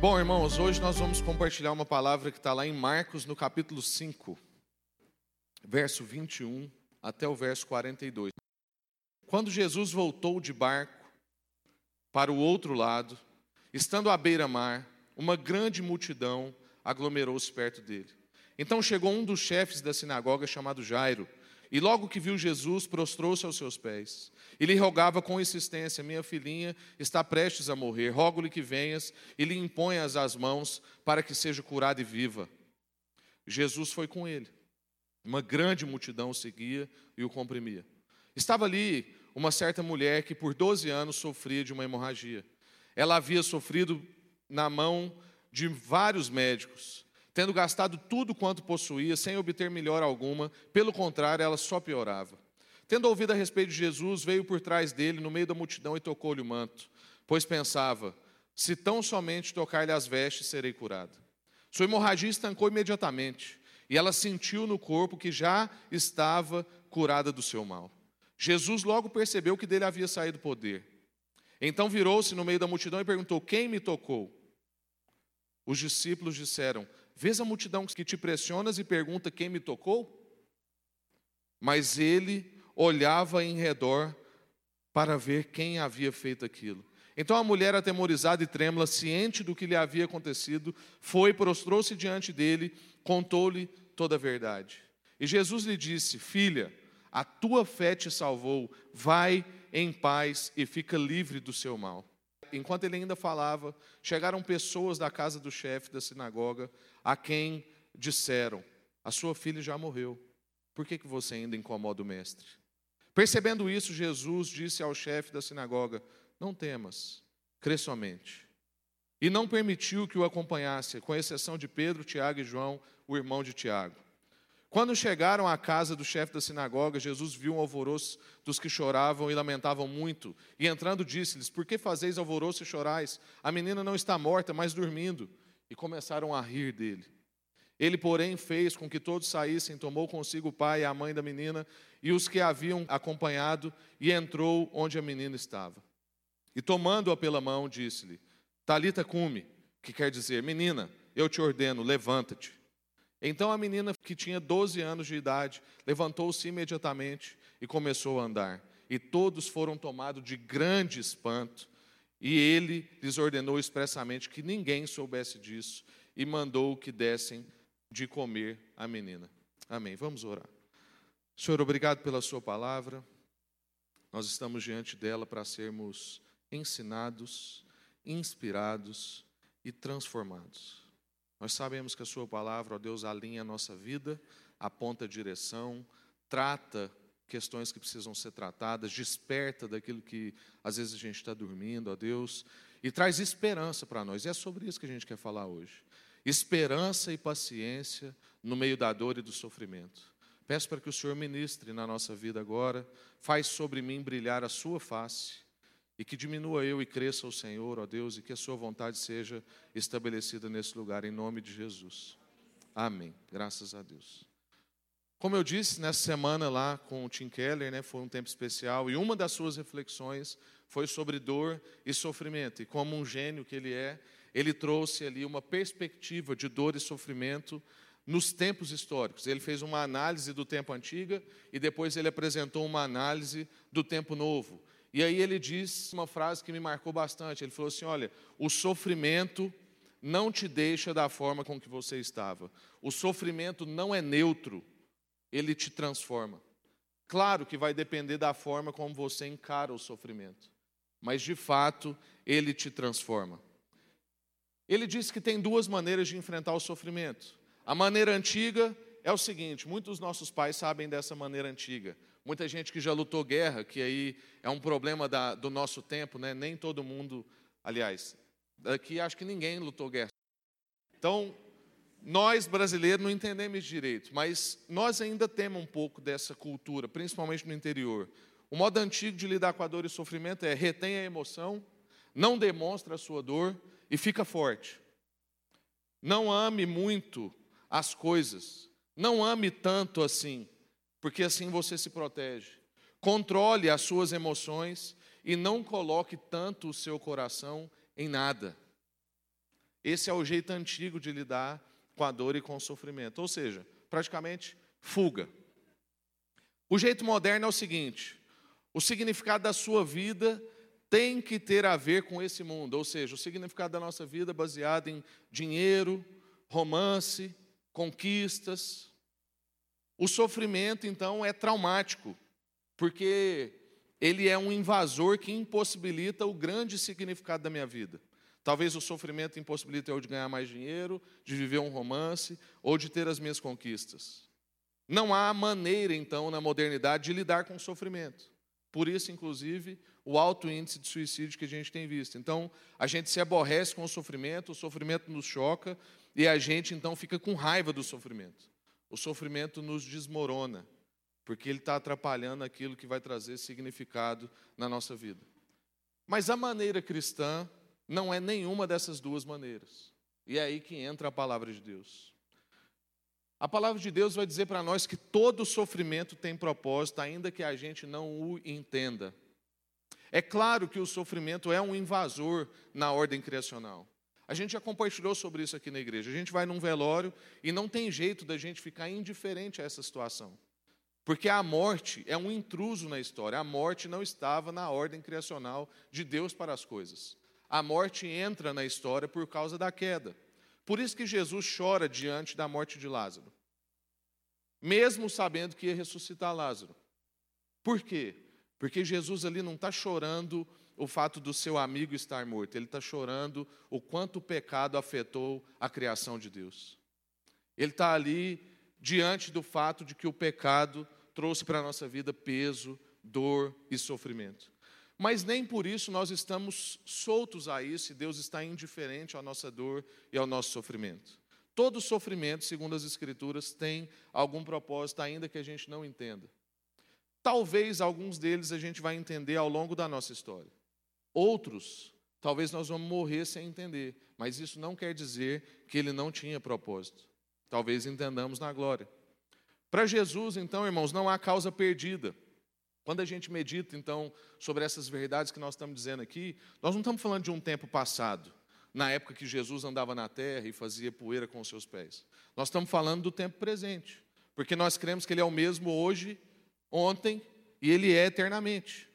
Bom, irmãos, hoje nós vamos compartilhar uma palavra que está lá em Marcos, no capítulo 5, verso 21 até o verso 42. Quando Jesus voltou de barco para o outro lado, estando à beira-mar, uma grande multidão aglomerou-se perto dele. Então chegou um dos chefes da sinagoga chamado Jairo, e logo que viu Jesus, prostrou-se aos seus pés. E lhe rogava com insistência: Minha filhinha está prestes a morrer, rogo-lhe que venhas e lhe imponhas as mãos para que seja curada e viva. Jesus foi com ele. Uma grande multidão o seguia e o comprimia. Estava ali uma certa mulher que por 12 anos sofria de uma hemorragia. Ela havia sofrido na mão de vários médicos tendo gastado tudo quanto possuía, sem obter melhor alguma, pelo contrário, ela só piorava. Tendo ouvido a respeito de Jesus, veio por trás dele, no meio da multidão, e tocou-lhe o manto, pois pensava: se tão somente tocar-lhe as vestes, serei curada. Sua hemorragia estancou imediatamente, e ela sentiu no corpo que já estava curada do seu mal. Jesus logo percebeu que dele havia saído poder. Então virou-se no meio da multidão e perguntou: Quem me tocou? Os discípulos disseram: Vês a multidão que te pressionas e pergunta quem me tocou? Mas ele olhava em redor para ver quem havia feito aquilo. Então a mulher, atemorizada e trêmula, ciente do que lhe havia acontecido, foi, prostrou-se diante dele, contou-lhe toda a verdade. E Jesus lhe disse: Filha, a tua fé te salvou, vai em paz e fica livre do seu mal enquanto ele ainda falava, chegaram pessoas da casa do chefe da sinagoga a quem disseram: A sua filha já morreu. Por que, que você ainda incomoda o mestre? Percebendo isso, Jesus disse ao chefe da sinagoga: Não temas, crê somente. E não permitiu que o acompanhasse, com exceção de Pedro, Tiago e João, o irmão de Tiago. Quando chegaram à casa do chefe da sinagoga, Jesus viu um alvoroço dos que choravam e lamentavam muito. E entrando, disse-lhes: Por que fazeis alvoroço e chorais? A menina não está morta, mas dormindo. E começaram a rir dele. Ele, porém, fez com que todos saíssem, tomou consigo o pai e a mãe da menina e os que a haviam acompanhado, e entrou onde a menina estava. E tomando-a pela mão, disse-lhe: Talita cume, que quer dizer, menina, eu te ordeno, levanta-te. Então a menina, que tinha 12 anos de idade, levantou-se imediatamente e começou a andar. E todos foram tomados de grande espanto. E ele lhes ordenou expressamente que ninguém soubesse disso e mandou que dessem de comer a menina. Amém. Vamos orar. Senhor, obrigado pela Sua palavra. Nós estamos diante dela para sermos ensinados, inspirados e transformados. Nós sabemos que a Sua palavra, ó Deus, alinha a nossa vida, aponta direção, trata questões que precisam ser tratadas, desperta daquilo que às vezes a gente está dormindo, ó Deus, e traz esperança para nós. E é sobre isso que a gente quer falar hoje. Esperança e paciência no meio da dor e do sofrimento. Peço para que o Senhor ministre na nossa vida agora, faz sobre mim brilhar a sua face e que diminua eu e cresça o Senhor, ó Deus, e que a Sua vontade seja estabelecida nesse lugar, em nome de Jesus. Amém. Graças a Deus. Como eu disse, nessa semana lá com o Tim Keller, né, foi um tempo especial, e uma das suas reflexões foi sobre dor e sofrimento. E como um gênio que ele é, ele trouxe ali uma perspectiva de dor e sofrimento nos tempos históricos. Ele fez uma análise do tempo antigo e depois ele apresentou uma análise do tempo novo. E aí ele diz uma frase que me marcou bastante. Ele falou assim: Olha, o sofrimento não te deixa da forma com que você estava. O sofrimento não é neutro, ele te transforma. Claro que vai depender da forma como você encara o sofrimento, mas de fato ele te transforma. Ele diz que tem duas maneiras de enfrentar o sofrimento. A maneira antiga é o seguinte: muitos dos nossos pais sabem dessa maneira antiga. Muita gente que já lutou guerra, que aí é um problema da, do nosso tempo, né? Nem todo mundo, aliás, aqui acho que ninguém lutou guerra. Então, nós brasileiros não entendemos direito, mas nós ainda temos um pouco dessa cultura, principalmente no interior. O modo antigo de lidar com a dor e sofrimento é retenha a emoção, não demonstre a sua dor e fica forte. Não ame muito as coisas, não ame tanto assim porque assim você se protege. Controle as suas emoções e não coloque tanto o seu coração em nada. Esse é o jeito antigo de lidar com a dor e com o sofrimento. Ou seja, praticamente fuga. O jeito moderno é o seguinte: o significado da sua vida tem que ter a ver com esse mundo, ou seja, o significado da nossa vida é baseado em dinheiro, romance, conquistas. O sofrimento, então, é traumático, porque ele é um invasor que impossibilita o grande significado da minha vida. Talvez o sofrimento impossibilite eu de ganhar mais dinheiro, de viver um romance ou de ter as minhas conquistas. Não há maneira, então, na modernidade de lidar com o sofrimento. Por isso, inclusive, o alto índice de suicídio que a gente tem visto. Então, a gente se aborrece com o sofrimento, o sofrimento nos choca e a gente, então, fica com raiva do sofrimento. O sofrimento nos desmorona, porque ele está atrapalhando aquilo que vai trazer significado na nossa vida. Mas a maneira cristã não é nenhuma dessas duas maneiras. E é aí que entra a palavra de Deus. A palavra de Deus vai dizer para nós que todo sofrimento tem propósito, ainda que a gente não o entenda. É claro que o sofrimento é um invasor na ordem criacional. A gente já compartilhou sobre isso aqui na igreja. A gente vai num velório e não tem jeito da gente ficar indiferente a essa situação. Porque a morte é um intruso na história. A morte não estava na ordem criacional de Deus para as coisas a morte entra na história por causa da queda. Por isso que Jesus chora diante da morte de Lázaro, mesmo sabendo que ia ressuscitar Lázaro. Por quê? Porque Jesus ali não está chorando o fato do seu amigo estar morto, ele está chorando o quanto o pecado afetou a criação de Deus. Ele está ali diante do fato de que o pecado trouxe para a nossa vida peso, dor e sofrimento. Mas nem por isso nós estamos soltos a isso e Deus está indiferente à nossa dor e ao nosso sofrimento. Todo sofrimento, segundo as Escrituras, tem algum propósito, ainda que a gente não entenda. Talvez alguns deles a gente vai entender ao longo da nossa história. Outros, talvez nós vamos morrer sem entender, mas isso não quer dizer que ele não tinha propósito. Talvez entendamos na glória. Para Jesus, então, irmãos, não há causa perdida. Quando a gente medita, então, sobre essas verdades que nós estamos dizendo aqui, nós não estamos falando de um tempo passado, na época que Jesus andava na terra e fazia poeira com os seus pés. Nós estamos falando do tempo presente, porque nós cremos que Ele é o mesmo hoje, ontem e Ele é eternamente.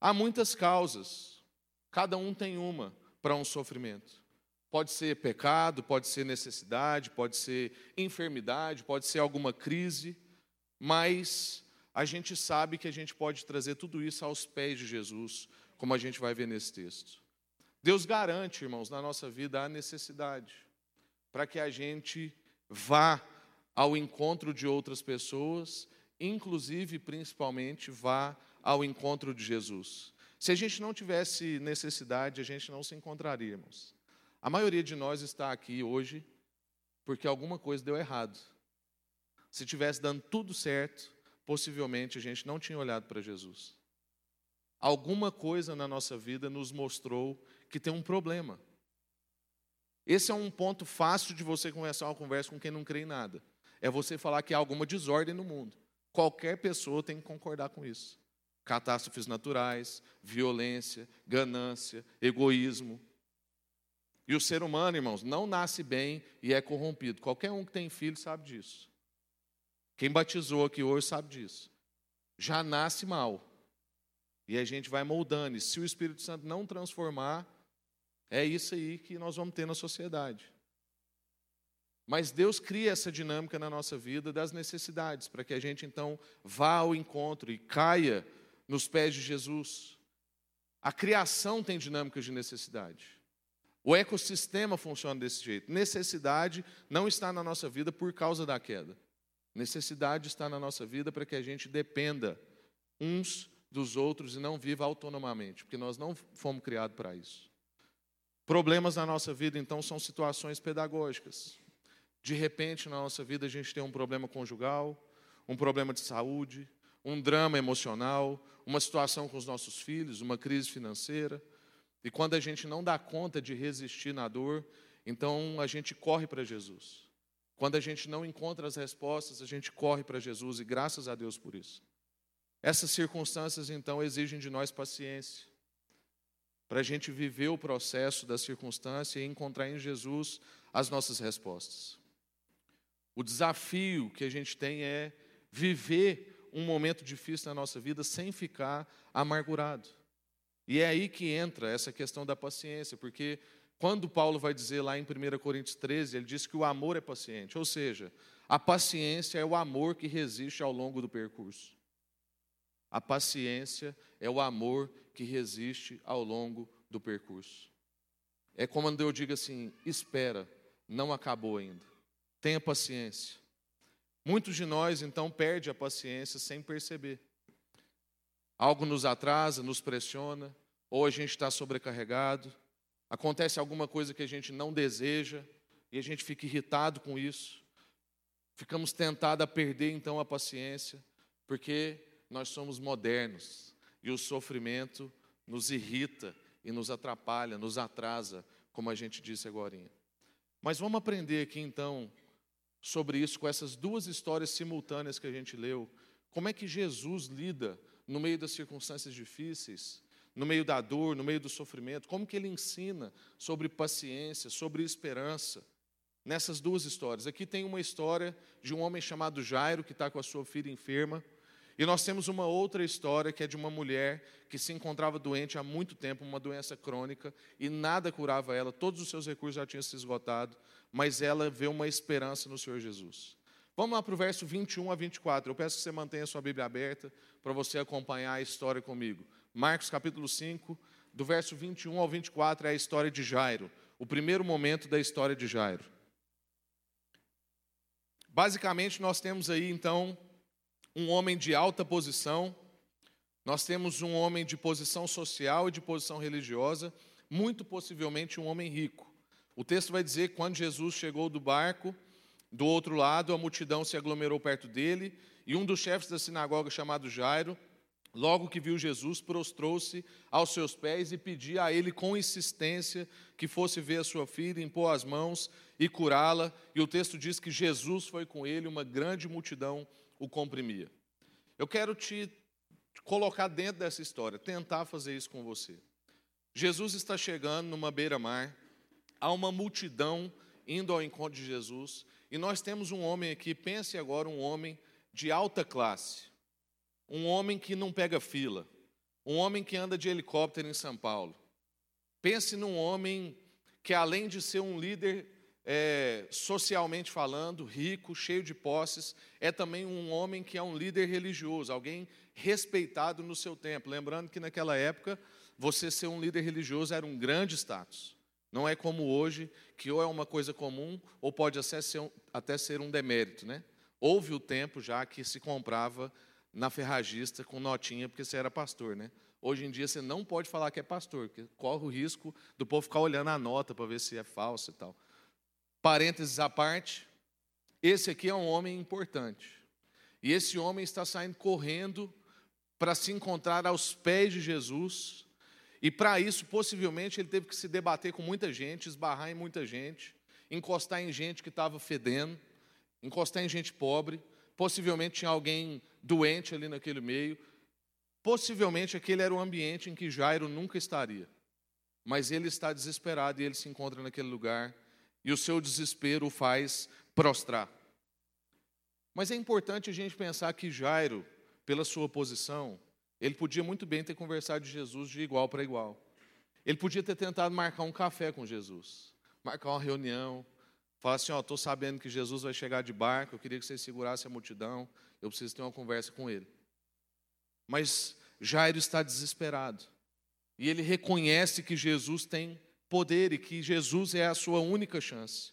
Há muitas causas, cada um tem uma para um sofrimento. Pode ser pecado, pode ser necessidade, pode ser enfermidade, pode ser alguma crise, mas a gente sabe que a gente pode trazer tudo isso aos pés de Jesus, como a gente vai ver nesse texto. Deus garante, irmãos, na nossa vida a necessidade, para que a gente vá ao encontro de outras pessoas, inclusive, principalmente, vá ao encontro de Jesus. Se a gente não tivesse necessidade, a gente não se encontraria, irmãos. A maioria de nós está aqui hoje porque alguma coisa deu errado. Se tivesse dando tudo certo, possivelmente a gente não tinha olhado para Jesus. Alguma coisa na nossa vida nos mostrou que tem um problema. Esse é um ponto fácil de você começar uma conversa com quem não crê em nada. É você falar que há alguma desordem no mundo. Qualquer pessoa tem que concordar com isso. Catástrofes naturais, violência, ganância, egoísmo. E o ser humano, irmãos, não nasce bem e é corrompido. Qualquer um que tem filho sabe disso. Quem batizou aqui hoje sabe disso. Já nasce mal. E a gente vai moldando. E se o Espírito Santo não transformar, é isso aí que nós vamos ter na sociedade. Mas Deus cria essa dinâmica na nossa vida das necessidades, para que a gente então vá ao encontro e caia nos pés de Jesus. A criação tem dinâmicas de necessidade. O ecossistema funciona desse jeito. Necessidade não está na nossa vida por causa da queda. Necessidade está na nossa vida para que a gente dependa uns dos outros e não viva autonomamente, porque nós não fomos criados para isso. Problemas na nossa vida, então, são situações pedagógicas. De repente, na nossa vida, a gente tem um problema conjugal, um problema de saúde, um drama emocional, uma situação com os nossos filhos, uma crise financeira. E quando a gente não dá conta de resistir na dor, então a gente corre para Jesus. Quando a gente não encontra as respostas, a gente corre para Jesus e graças a Deus por isso. Essas circunstâncias, então, exigem de nós paciência. para a gente viver o processo da circunstância e encontrar em Jesus as nossas respostas. O desafio que a gente tem é viver um momento difícil na nossa vida sem ficar amargurado. E é aí que entra essa questão da paciência, porque quando Paulo vai dizer lá em 1 Coríntios 13, ele diz que o amor é paciente, ou seja, a paciência é o amor que resiste ao longo do percurso. A paciência é o amor que resiste ao longo do percurso. É como quando eu digo assim: espera, não acabou ainda. Tenha paciência. Muitos de nós, então, perdem a paciência sem perceber. Algo nos atrasa, nos pressiona, ou a gente está sobrecarregado, acontece alguma coisa que a gente não deseja e a gente fica irritado com isso. Ficamos tentados a perder então a paciência, porque nós somos modernos e o sofrimento nos irrita e nos atrapalha, nos atrasa, como a gente disse agora. Mas vamos aprender aqui então sobre isso com essas duas histórias simultâneas que a gente leu. Como é que Jesus lida no meio das circunstâncias difíceis, no meio da dor, no meio do sofrimento? Como que ele ensina sobre paciência, sobre esperança? nessas duas histórias. Aqui tem uma história de um homem chamado Jairo, que está com a sua filha enferma. E nós temos uma outra história que é de uma mulher que se encontrava doente há muito tempo, uma doença crônica, e nada curava ela, todos os seus recursos já tinham se esgotado, mas ela vê uma esperança no Senhor Jesus. Vamos lá para o verso 21 a 24. Eu peço que você mantenha a sua Bíblia aberta para você acompanhar a história comigo. Marcos capítulo 5, do verso 21 ao 24 é a história de Jairo, o primeiro momento da história de Jairo. Basicamente, nós temos aí então um homem de alta posição, nós temos um homem de posição social e de posição religiosa, muito possivelmente um homem rico. O texto vai dizer que quando Jesus chegou do barco, do outro lado, a multidão se aglomerou perto dele, e um dos chefes da sinagoga, chamado Jairo, logo que viu Jesus, prostrou-se aos seus pés e pedia a ele com insistência que fosse ver a sua filha, impor as mãos e curá-la, e o texto diz que Jesus foi com ele, uma grande multidão o comprimia. Eu quero te colocar dentro dessa história, tentar fazer isso com você. Jesus está chegando numa beira-mar, há uma multidão indo ao encontro de Jesus, e nós temos um homem aqui, pense agora, um homem de alta classe, um homem que não pega fila, um homem que anda de helicóptero em São Paulo. Pense num homem que, além de ser um líder é, socialmente falando, rico, cheio de posses, é também um homem que é um líder religioso, alguém respeitado no seu tempo. Lembrando que naquela época, você ser um líder religioso era um grande status. Não é como hoje, que ou é uma coisa comum, ou pode até ser um, até ser um demérito. Né? Houve o tempo já que se comprava na ferragista com notinha, porque você era pastor. Né? Hoje em dia você não pode falar que é pastor, porque corre o risco do povo ficar olhando a nota para ver se é falsa e tal. Parênteses à parte, esse aqui é um homem importante. E esse homem está saindo correndo para se encontrar aos pés de Jesus. E para isso, possivelmente, ele teve que se debater com muita gente, esbarrar em muita gente, encostar em gente que estava fedendo, encostar em gente pobre. Possivelmente tinha alguém doente ali naquele meio. Possivelmente aquele era o ambiente em que Jairo nunca estaria. Mas ele está desesperado e ele se encontra naquele lugar e o seu desespero o faz prostrar. Mas é importante a gente pensar que Jairo, pela sua posição, ele podia muito bem ter conversado de Jesus de igual para igual. Ele podia ter tentado marcar um café com Jesus, marcar uma reunião, falar assim: Ó, estou sabendo que Jesus vai chegar de barco, eu queria que você segurasse a multidão, eu preciso ter uma conversa com ele. Mas Jairo está desesperado. E ele reconhece que Jesus tem poder e que Jesus é a sua única chance.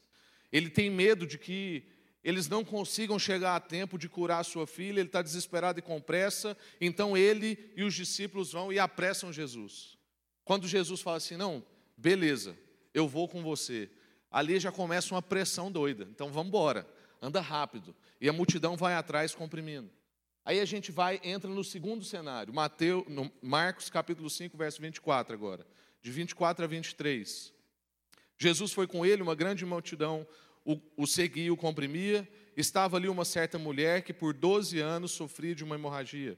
Ele tem medo de que eles não consigam chegar a tempo de curar a sua filha, ele está desesperado e com pressa, então ele e os discípulos vão e apressam Jesus. Quando Jesus fala assim: Não, beleza, eu vou com você, ali já começa uma pressão doida, então vamos embora, anda rápido, e a multidão vai atrás comprimindo. Aí a gente vai, entra no segundo cenário, Mateus, Marcos capítulo 5, verso 24 agora de 24 a 23. Jesus foi com ele, uma grande multidão o, o seguia, o comprimia. Estava ali uma certa mulher que por 12 anos sofria de uma hemorragia.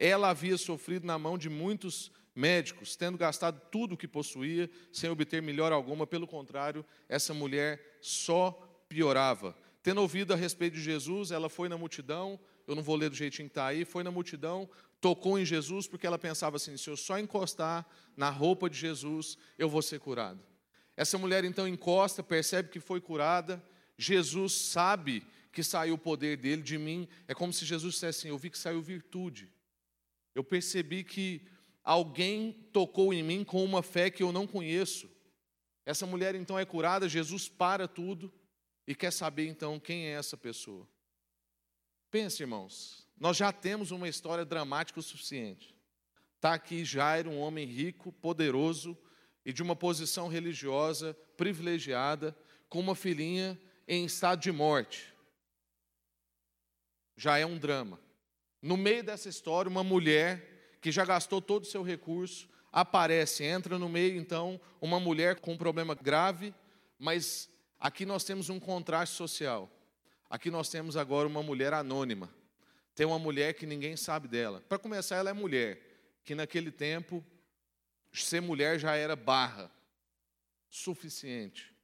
Ela havia sofrido na mão de muitos médicos, tendo gastado tudo o que possuía, sem obter melhor alguma, pelo contrário, essa mulher só piorava. Tendo ouvido a respeito de Jesus, ela foi na multidão, eu não vou ler do jeitinho que está aí, foi na multidão, tocou em Jesus, porque ela pensava assim: se eu só encostar na roupa de Jesus, eu vou ser curado. Essa mulher então encosta, percebe que foi curada, Jesus sabe que saiu o poder dele de mim. É como se Jesus dissesse assim: Eu vi que saiu virtude. Eu percebi que alguém tocou em mim com uma fé que eu não conheço. Essa mulher então é curada, Jesus para tudo e quer saber então quem é essa pessoa. Pense, irmãos, nós já temos uma história dramática o suficiente. Está aqui Jairo, um homem rico, poderoso e de uma posição religiosa privilegiada, com uma filhinha em estado de morte. Já é um drama. No meio dessa história, uma mulher que já gastou todo o seu recurso aparece, entra no meio, então, uma mulher com um problema grave, mas aqui nós temos um contraste social. Aqui nós temos agora uma mulher anônima. Tem uma mulher que ninguém sabe dela. Para começar, ela é mulher, que naquele tempo, ser mulher já era barra suficiente.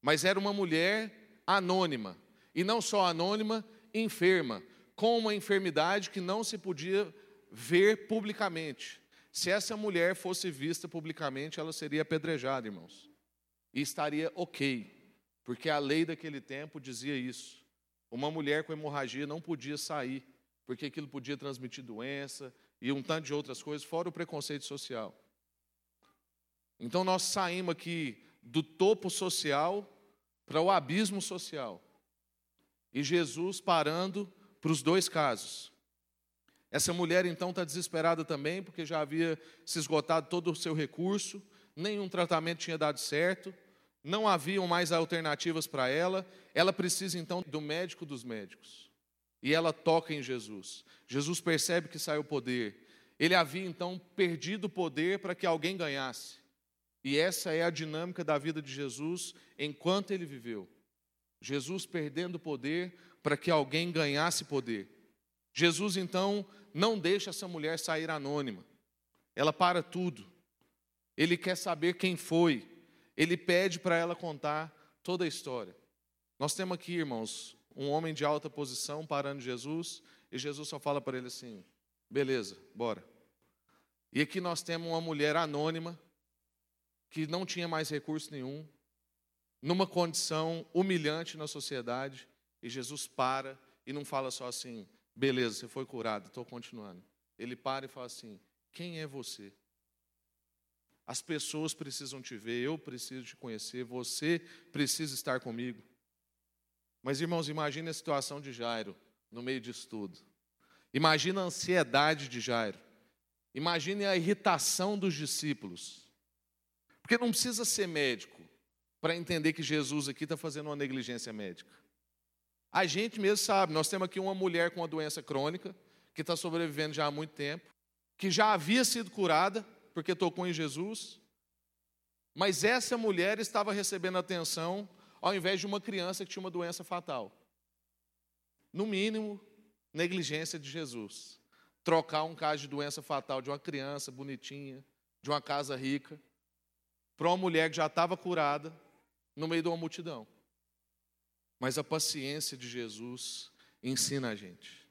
Mas era uma mulher anônima. E não só anônima, enferma, com uma enfermidade que não se podia ver publicamente. Se essa mulher fosse vista publicamente, ela seria apedrejada, irmãos. E estaria ok, porque a lei daquele tempo dizia isso. Uma mulher com hemorragia não podia sair, porque aquilo podia transmitir doença e um tanto de outras coisas, fora o preconceito social. Então nós saímos aqui do topo social para o abismo social. E Jesus parando para os dois casos. Essa mulher então está desesperada também, porque já havia se esgotado todo o seu recurso, nenhum tratamento tinha dado certo, não haviam mais alternativas para ela, ela precisa então do médico dos médicos. E ela toca em Jesus. Jesus percebe que saiu poder. Ele havia então perdido o poder para que alguém ganhasse. E essa é a dinâmica da vida de Jesus enquanto ele viveu. Jesus perdendo o poder para que alguém ganhasse poder. Jesus então não deixa essa mulher sair anônima. Ela para tudo. Ele quer saber quem foi. Ele pede para ela contar toda a história. Nós temos aqui, irmãos, um homem de alta posição parando Jesus, e Jesus só fala para ele assim: beleza, bora. E aqui nós temos uma mulher anônima que não tinha mais recurso nenhum, numa condição humilhante na sociedade, e Jesus para e não fala só assim, beleza, você foi curado, estou continuando. Ele para e fala assim: quem é você? As pessoas precisam te ver, eu preciso te conhecer, você precisa estar comigo. Mas, irmãos, imagine a situação de Jairo no meio disso tudo. Imagina a ansiedade de Jairo. Imagine a irritação dos discípulos. Porque não precisa ser médico para entender que Jesus aqui está fazendo uma negligência médica. A gente mesmo sabe, nós temos aqui uma mulher com uma doença crônica, que está sobrevivendo já há muito tempo, que já havia sido curada, porque tocou em Jesus, mas essa mulher estava recebendo atenção ao invés de uma criança que tinha uma doença fatal. No mínimo, negligência de Jesus. Trocar um caso de doença fatal de uma criança bonitinha, de uma casa rica, para uma mulher que já estava curada no meio de uma multidão. Mas a paciência de Jesus ensina a gente.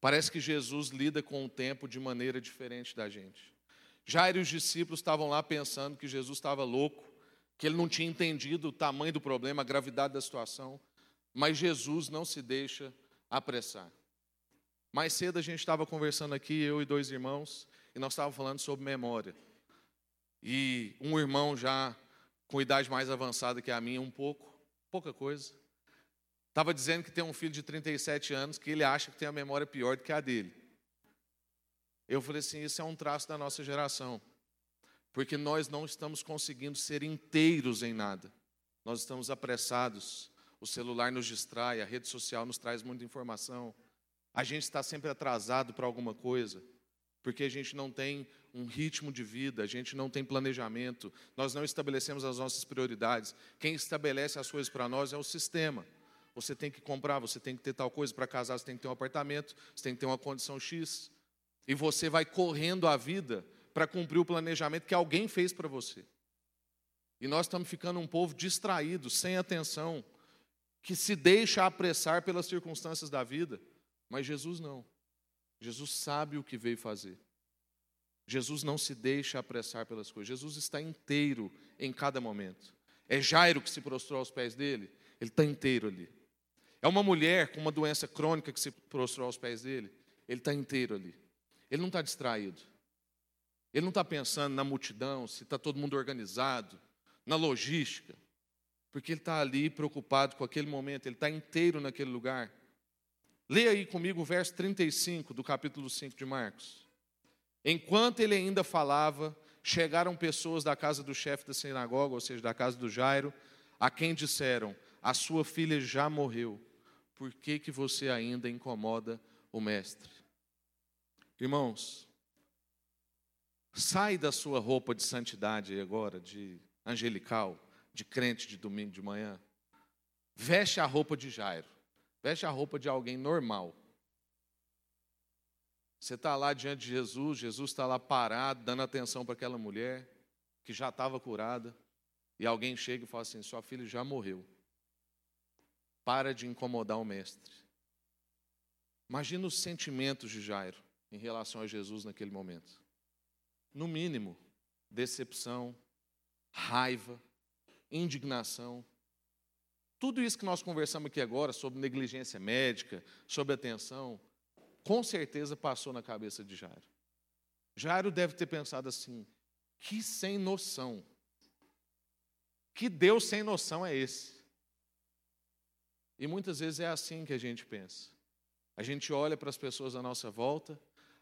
Parece que Jesus lida com o tempo de maneira diferente da gente. Jairo e os discípulos estavam lá pensando que Jesus estava louco, que ele não tinha entendido o tamanho do problema, a gravidade da situação, mas Jesus não se deixa apressar. Mais cedo a gente estava conversando aqui, eu e dois irmãos, e nós estávamos falando sobre memória. E um irmão já com idade mais avançada que a minha, um pouco, pouca coisa, estava dizendo que tem um filho de 37 anos que ele acha que tem a memória pior do que a dele. Eu falei assim: isso é um traço da nossa geração, porque nós não estamos conseguindo ser inteiros em nada, nós estamos apressados, o celular nos distrai, a rede social nos traz muita informação, a gente está sempre atrasado para alguma coisa porque a gente não tem um ritmo de vida, a gente não tem planejamento, nós não estabelecemos as nossas prioridades. Quem estabelece as coisas para nós é o sistema. Você tem que comprar, você tem que ter tal coisa para casar, você tem que ter um apartamento, você tem que ter uma condição X. E você vai correndo a vida para cumprir o planejamento que alguém fez para você. E nós estamos ficando um povo distraído, sem atenção, que se deixa apressar pelas circunstâncias da vida, mas Jesus não. Jesus sabe o que veio fazer. Jesus não se deixa apressar pelas coisas. Jesus está inteiro em cada momento. É Jairo que se prostrou aos pés dele, ele está inteiro ali. É uma mulher com uma doença crônica que se prostrou aos pés dele, ele está inteiro ali. Ele não está distraído. Ele não está pensando na multidão, se está todo mundo organizado, na logística, porque ele está ali preocupado com aquele momento, ele está inteiro naquele lugar. Leia aí comigo o verso 35 do capítulo 5 de Marcos. Enquanto ele ainda falava, chegaram pessoas da casa do chefe da sinagoga, ou seja, da casa do Jairo, a quem disseram: A sua filha já morreu, por que, que você ainda incomoda o mestre? Irmãos, sai da sua roupa de santidade agora, de angelical, de crente de domingo de manhã. Veste a roupa de Jairo. Veste a roupa de alguém normal. Você está lá diante de Jesus, Jesus está lá parado, dando atenção para aquela mulher que já estava curada, e alguém chega e fala assim: Sua filha já morreu. Para de incomodar o mestre. Imagina os sentimentos de Jairo em relação a Jesus naquele momento. No mínimo, decepção, raiva, indignação. Tudo isso que nós conversamos aqui agora sobre negligência médica, sobre atenção, com certeza passou na cabeça de Jairo. Jairo deve ter pensado assim: que sem noção. Que Deus sem noção é esse? E muitas vezes é assim que a gente pensa. A gente olha para as pessoas à nossa volta,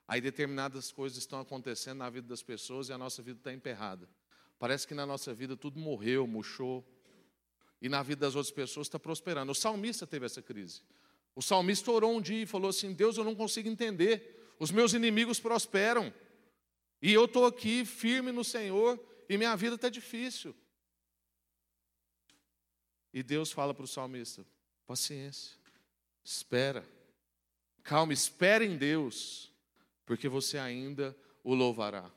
aí determinadas coisas estão acontecendo na vida das pessoas e a nossa vida está emperrada. Parece que na nossa vida tudo morreu, murchou. E na vida das outras pessoas está prosperando. O salmista teve essa crise. O salmista orou um dia e falou assim: Deus, eu não consigo entender. Os meus inimigos prosperam. E eu estou aqui firme no Senhor e minha vida está difícil. E Deus fala para o salmista: paciência, espera, calma, espera em Deus, porque você ainda o louvará.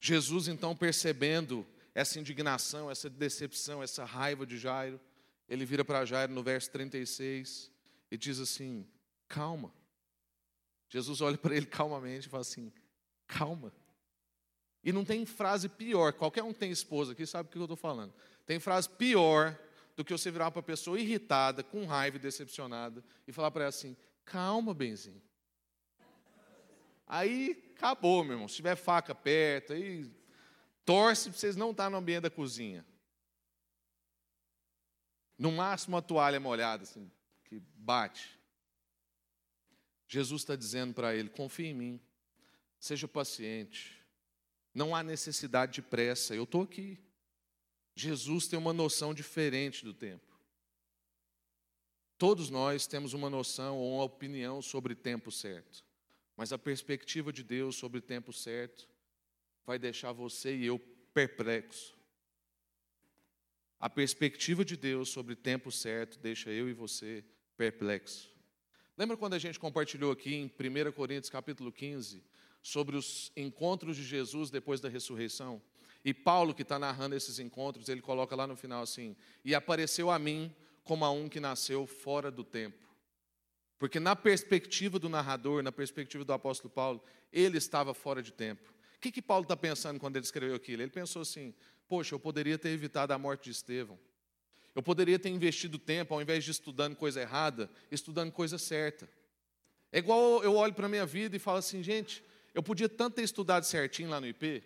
Jesus, então, percebendo essa indignação, essa decepção, essa raiva de Jairo, ele vira para Jairo no verso 36 e diz assim: calma. Jesus olha para ele calmamente e fala assim: calma. E não tem frase pior, qualquer um tem esposa aqui sabe o que eu estou falando. Tem frase pior do que você virar para uma pessoa irritada, com raiva e decepcionada, e falar para ela assim: calma, benzinho. Aí acabou, meu irmão. Se tiver faca perto, aí torce para vocês não estar no ambiente da cozinha. No máximo a toalha molhada, assim, que bate. Jesus está dizendo para ele: confie em mim, seja paciente, não há necessidade de pressa, eu estou aqui. Jesus tem uma noção diferente do tempo. Todos nós temos uma noção ou uma opinião sobre tempo certo. Mas a perspectiva de Deus sobre o tempo certo vai deixar você e eu perplexo. A perspectiva de Deus sobre o tempo certo deixa eu e você perplexo. Lembra quando a gente compartilhou aqui em 1 Coríntios capítulo 15 sobre os encontros de Jesus depois da ressurreição? E Paulo, que está narrando esses encontros, ele coloca lá no final assim: E apareceu a mim como a um que nasceu fora do tempo. Porque na perspectiva do narrador, na perspectiva do apóstolo Paulo, ele estava fora de tempo. O que, que Paulo está pensando quando ele escreveu aquilo? Ele pensou assim: poxa, eu poderia ter evitado a morte de Estevão. Eu poderia ter investido tempo, ao invés de estudando coisa errada, estudando coisa certa. É igual eu olho para a minha vida e falo assim, gente, eu podia tanto ter estudado certinho lá no IP.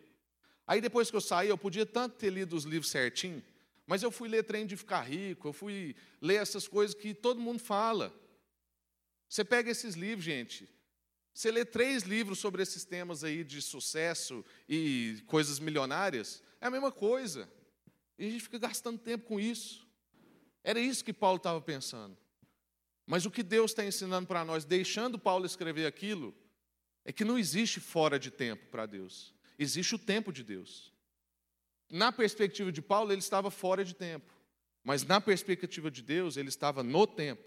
Aí depois que eu saí, eu podia tanto ter lido os livros certinho, mas eu fui ler Trem de Ficar Rico, eu fui ler essas coisas que todo mundo fala. Você pega esses livros, gente, você lê três livros sobre esses temas aí de sucesso e coisas milionárias, é a mesma coisa. E a gente fica gastando tempo com isso. Era isso que Paulo estava pensando. Mas o que Deus está ensinando para nós, deixando Paulo escrever aquilo, é que não existe fora de tempo para Deus. Existe o tempo de Deus. Na perspectiva de Paulo, ele estava fora de tempo. Mas na perspectiva de Deus, ele estava no tempo.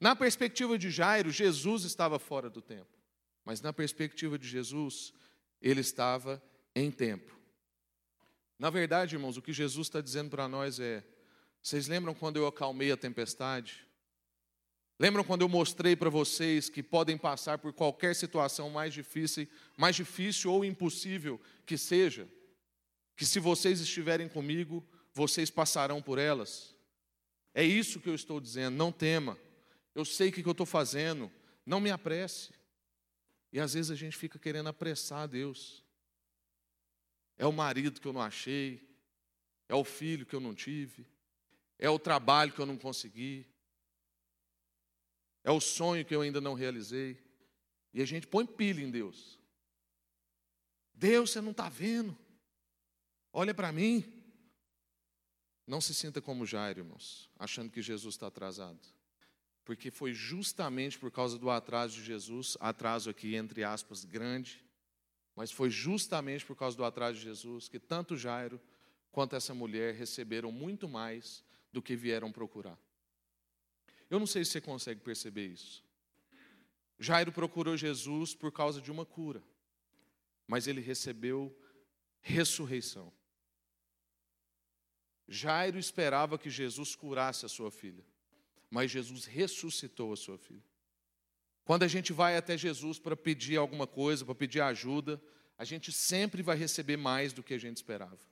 Na perspectiva de Jairo, Jesus estava fora do tempo. Mas na perspectiva de Jesus, ele estava em tempo. Na verdade, irmãos, o que Jesus está dizendo para nós é: vocês lembram quando eu acalmei a tempestade? Lembram quando eu mostrei para vocês que podem passar por qualquer situação mais difícil, mais difícil ou impossível que seja, que se vocês estiverem comigo, vocês passarão por elas? É isso que eu estou dizendo, não tema. Eu sei o que eu estou fazendo, não me apresse. E às vezes a gente fica querendo apressar Deus. É o marido que eu não achei, é o filho que eu não tive, é o trabalho que eu não consegui, é o sonho que eu ainda não realizei. E a gente põe pilha em Deus. Deus, você não está vendo? Olha para mim. Não se sinta como Jairo, irmãos, achando que Jesus está atrasado. Porque foi justamente por causa do atraso de Jesus, atraso aqui entre aspas grande, mas foi justamente por causa do atraso de Jesus que tanto Jairo quanto essa mulher receberam muito mais do que vieram procurar. Eu não sei se você consegue perceber isso. Jairo procurou Jesus por causa de uma cura, mas ele recebeu ressurreição. Jairo esperava que Jesus curasse a sua filha, mas Jesus ressuscitou a sua filha. Quando a gente vai até Jesus para pedir alguma coisa, para pedir ajuda, a gente sempre vai receber mais do que a gente esperava.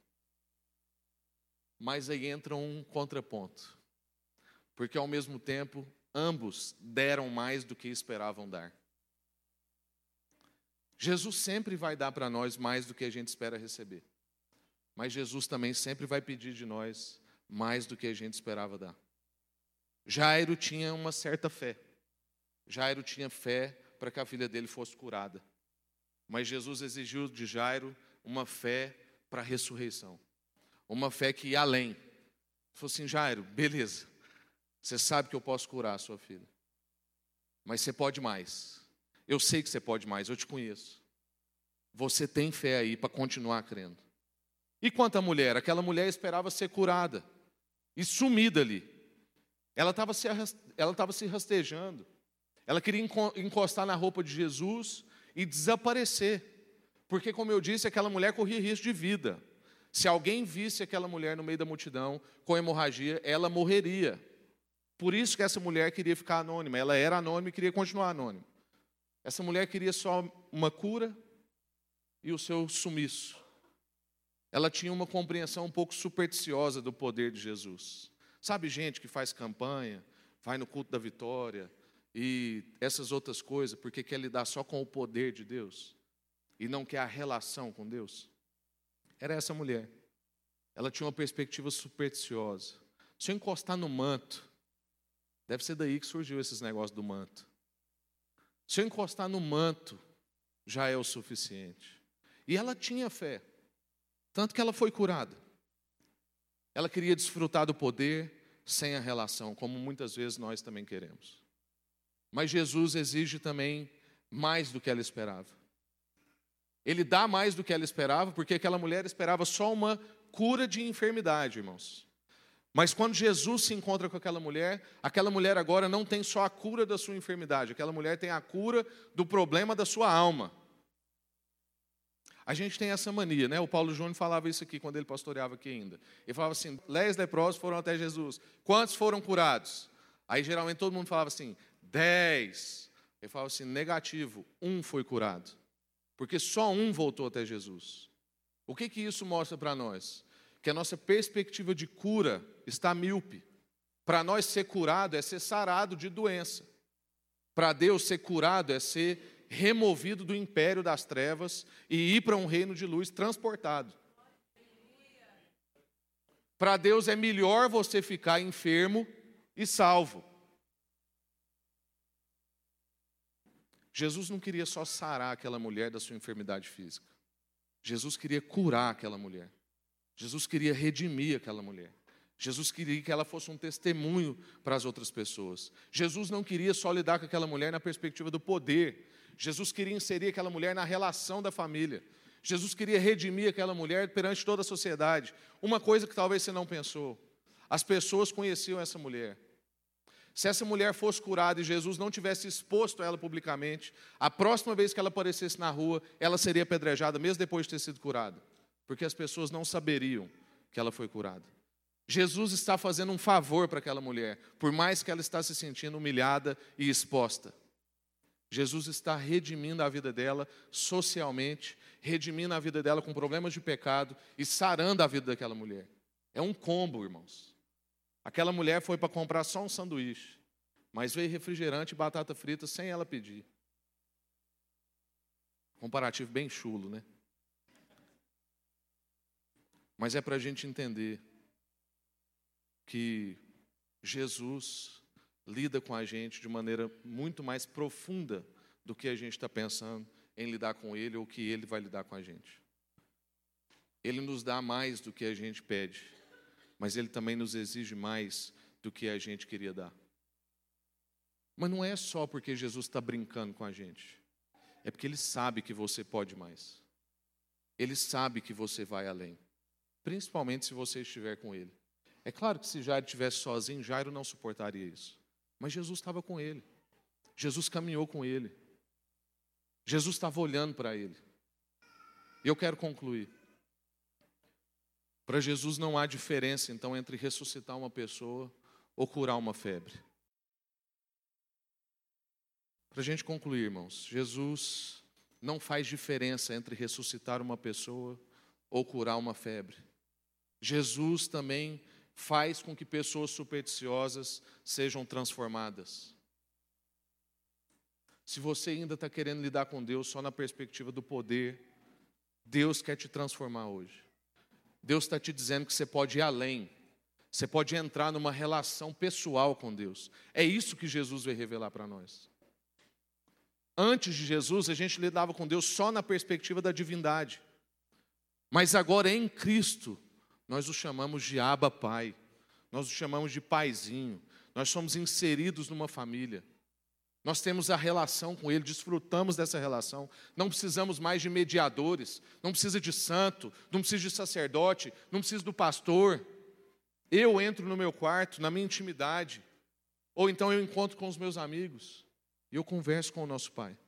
Mas aí entra um contraponto, porque ao mesmo tempo ambos deram mais do que esperavam dar. Jesus sempre vai dar para nós mais do que a gente espera receber. Mas Jesus também sempre vai pedir de nós mais do que a gente esperava dar. Jairo tinha uma certa fé. Jairo tinha fé para que a filha dele fosse curada. Mas Jesus exigiu de Jairo uma fé para a ressurreição. Uma fé que ia além. Ele falou assim: Jairo, beleza. Você sabe que eu posso curar a sua filha. Mas você pode mais. Eu sei que você pode mais, eu te conheço. Você tem fé aí para continuar crendo. E quanto à mulher? Aquela mulher esperava ser curada e sumida ali. Ela estava se, ela se rastejando. Ela queria encostar na roupa de Jesus e desaparecer. Porque, como eu disse, aquela mulher corria risco de vida. Se alguém visse aquela mulher no meio da multidão com hemorragia, ela morreria. Por isso que essa mulher queria ficar anônima. Ela era anônima e queria continuar anônima. Essa mulher queria só uma cura e o seu sumiço ela tinha uma compreensão um pouco supersticiosa do poder de Jesus. Sabe, gente que faz campanha, vai no culto da vitória e essas outras coisas, porque quer lidar só com o poder de Deus e não quer a relação com Deus? Era essa mulher. Ela tinha uma perspectiva supersticiosa. Se eu encostar no manto, deve ser daí que surgiu esses negócios do manto. Se eu encostar no manto, já é o suficiente. E ela tinha fé. Tanto que ela foi curada. Ela queria desfrutar do poder sem a relação, como muitas vezes nós também queremos. Mas Jesus exige também mais do que ela esperava. Ele dá mais do que ela esperava, porque aquela mulher esperava só uma cura de enfermidade, irmãos. Mas quando Jesus se encontra com aquela mulher, aquela mulher agora não tem só a cura da sua enfermidade, aquela mulher tem a cura do problema da sua alma. A gente tem essa mania, né? O Paulo Júnior falava isso aqui quando ele pastoreava aqui ainda. Ele falava assim: dez leprosos foram até Jesus. Quantos foram curados? Aí geralmente todo mundo falava assim: dez. Ele falava assim: negativo, um foi curado. Porque só um voltou até Jesus. O que, que isso mostra para nós? Que a nossa perspectiva de cura está míope. Para nós ser curado é ser sarado de doença. Para Deus ser curado é ser removido do império das trevas e ir para um reino de luz transportado. Para Deus é melhor você ficar enfermo e salvo. Jesus não queria só sarar aquela mulher da sua enfermidade física. Jesus queria curar aquela mulher. Jesus queria redimir aquela mulher. Jesus queria que ela fosse um testemunho para as outras pessoas. Jesus não queria só lidar com aquela mulher na perspectiva do poder, Jesus queria inserir aquela mulher na relação da família. Jesus queria redimir aquela mulher perante toda a sociedade. Uma coisa que talvez você não pensou: as pessoas conheciam essa mulher. Se essa mulher fosse curada e Jesus não tivesse exposto ela publicamente, a próxima vez que ela aparecesse na rua, ela seria apedrejada, mesmo depois de ter sido curada, porque as pessoas não saberiam que ela foi curada. Jesus está fazendo um favor para aquela mulher, por mais que ela está se sentindo humilhada e exposta. Jesus está redimindo a vida dela socialmente, redimindo a vida dela com problemas de pecado e sarando a vida daquela mulher. É um combo, irmãos. Aquela mulher foi para comprar só um sanduíche, mas veio refrigerante e batata frita sem ela pedir. Comparativo bem chulo, né? Mas é para a gente entender que Jesus lida com a gente de maneira muito mais profunda do que a gente está pensando em lidar com Ele ou que Ele vai lidar com a gente. Ele nos dá mais do que a gente pede, mas Ele também nos exige mais do que a gente queria dar. Mas não é só porque Jesus está brincando com a gente, é porque Ele sabe que você pode mais. Ele sabe que você vai além, principalmente se você estiver com Ele. É claro que se Jairo estivesse sozinho, Jairo não suportaria isso. Mas Jesus estava com ele. Jesus caminhou com ele. Jesus estava olhando para ele. E eu quero concluir. Para Jesus não há diferença, então, entre ressuscitar uma pessoa ou curar uma febre. Para a gente concluir, irmãos, Jesus não faz diferença entre ressuscitar uma pessoa ou curar uma febre. Jesus também faz com que pessoas supersticiosas sejam transformadas. Se você ainda está querendo lidar com Deus só na perspectiva do poder, Deus quer te transformar hoje. Deus está te dizendo que você pode ir além. Você pode entrar numa relação pessoal com Deus. É isso que Jesus veio revelar para nós. Antes de Jesus, a gente lidava com Deus só na perspectiva da divindade. Mas agora em Cristo, nós o chamamos de Abba Pai, nós o chamamos de Paizinho, nós somos inseridos numa família. Nós temos a relação com Ele, desfrutamos dessa relação. Não precisamos mais de mediadores, não precisa de santo, não precisa de sacerdote, não precisa do pastor. Eu entro no meu quarto, na minha intimidade, ou então eu encontro com os meus amigos e eu converso com o nosso Pai.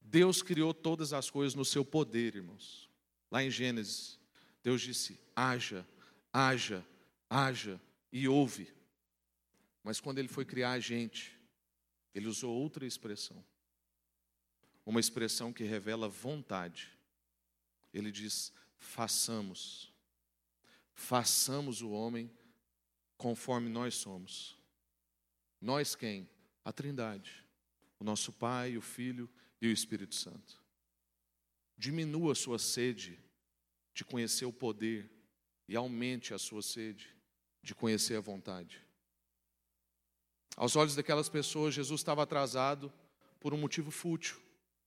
Deus criou todas as coisas no seu poder, irmãos. Lá em Gênesis, Deus disse: haja, haja, haja e ouve. Mas quando ele foi criar a gente, ele usou outra expressão. Uma expressão que revela vontade. Ele diz: façamos. Façamos o homem conforme nós somos. Nós quem? A Trindade. O nosso Pai, o Filho e o Espírito Santo. Diminua sua sede de conhecer o poder e aumente a sua sede de conhecer a vontade. Aos olhos daquelas pessoas, Jesus estava atrasado por um motivo fútil,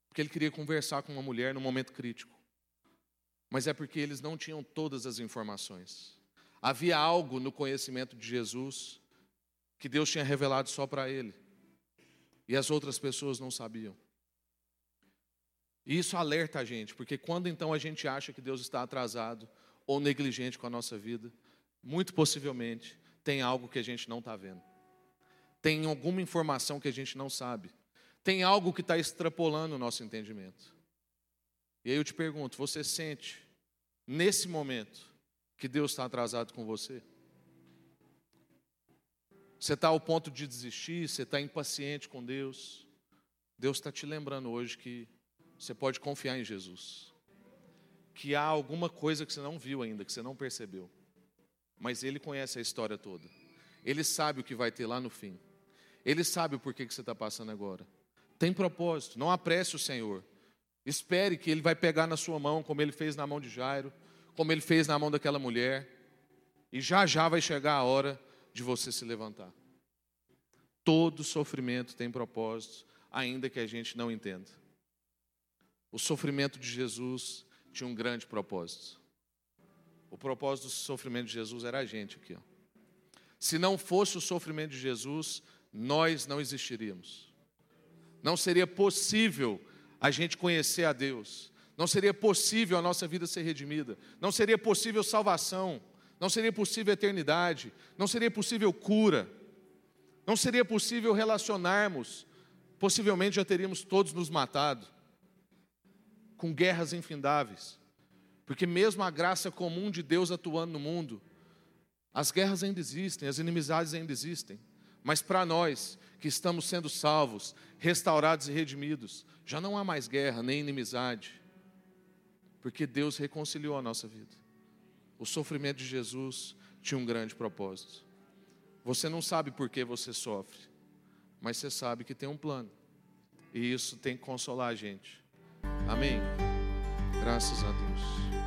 porque ele queria conversar com uma mulher no momento crítico. Mas é porque eles não tinham todas as informações. Havia algo no conhecimento de Jesus que Deus tinha revelado só para ele, e as outras pessoas não sabiam. E isso alerta a gente, porque quando então a gente acha que Deus está atrasado ou negligente com a nossa vida, muito possivelmente tem algo que a gente não está vendo. Tem alguma informação que a gente não sabe. Tem algo que está extrapolando o nosso entendimento. E aí eu te pergunto: você sente, nesse momento, que Deus está atrasado com você? Você está ao ponto de desistir, você está impaciente com Deus. Deus está te lembrando hoje que você pode confiar em Jesus. Que há alguma coisa que você não viu ainda, que você não percebeu. Mas Ele conhece a história toda. Ele sabe o que vai ter lá no fim. Ele sabe o porquê que você está passando agora. Tem propósito, não apresse o Senhor. Espere que Ele vai pegar na sua mão, como Ele fez na mão de Jairo, como Ele fez na mão daquela mulher. E já já vai chegar a hora de você se levantar. Todo sofrimento tem propósito, ainda que a gente não entenda. O sofrimento de Jesus tinha um grande propósito. O propósito do sofrimento de Jesus era a gente aqui. Ó. Se não fosse o sofrimento de Jesus, nós não existiríamos. Não seria possível a gente conhecer a Deus. Não seria possível a nossa vida ser redimida. Não seria possível salvação. não seria possível eternidade, não seria possível cura, não seria possível relacionarmos, possivelmente já teríamos todos nos matado, com guerras infindáveis, porque mesmo a graça comum de Deus atuando no mundo, as guerras ainda existem, as inimizades ainda existem, mas para nós que estamos sendo salvos, restaurados e redimidos, já não há mais guerra nem inimizade, porque Deus reconciliou a nossa vida. O sofrimento de Jesus tinha um grande propósito. Você não sabe por que você sofre, mas você sabe que tem um plano. E isso tem que consolar a gente. Amém? Graças a Deus.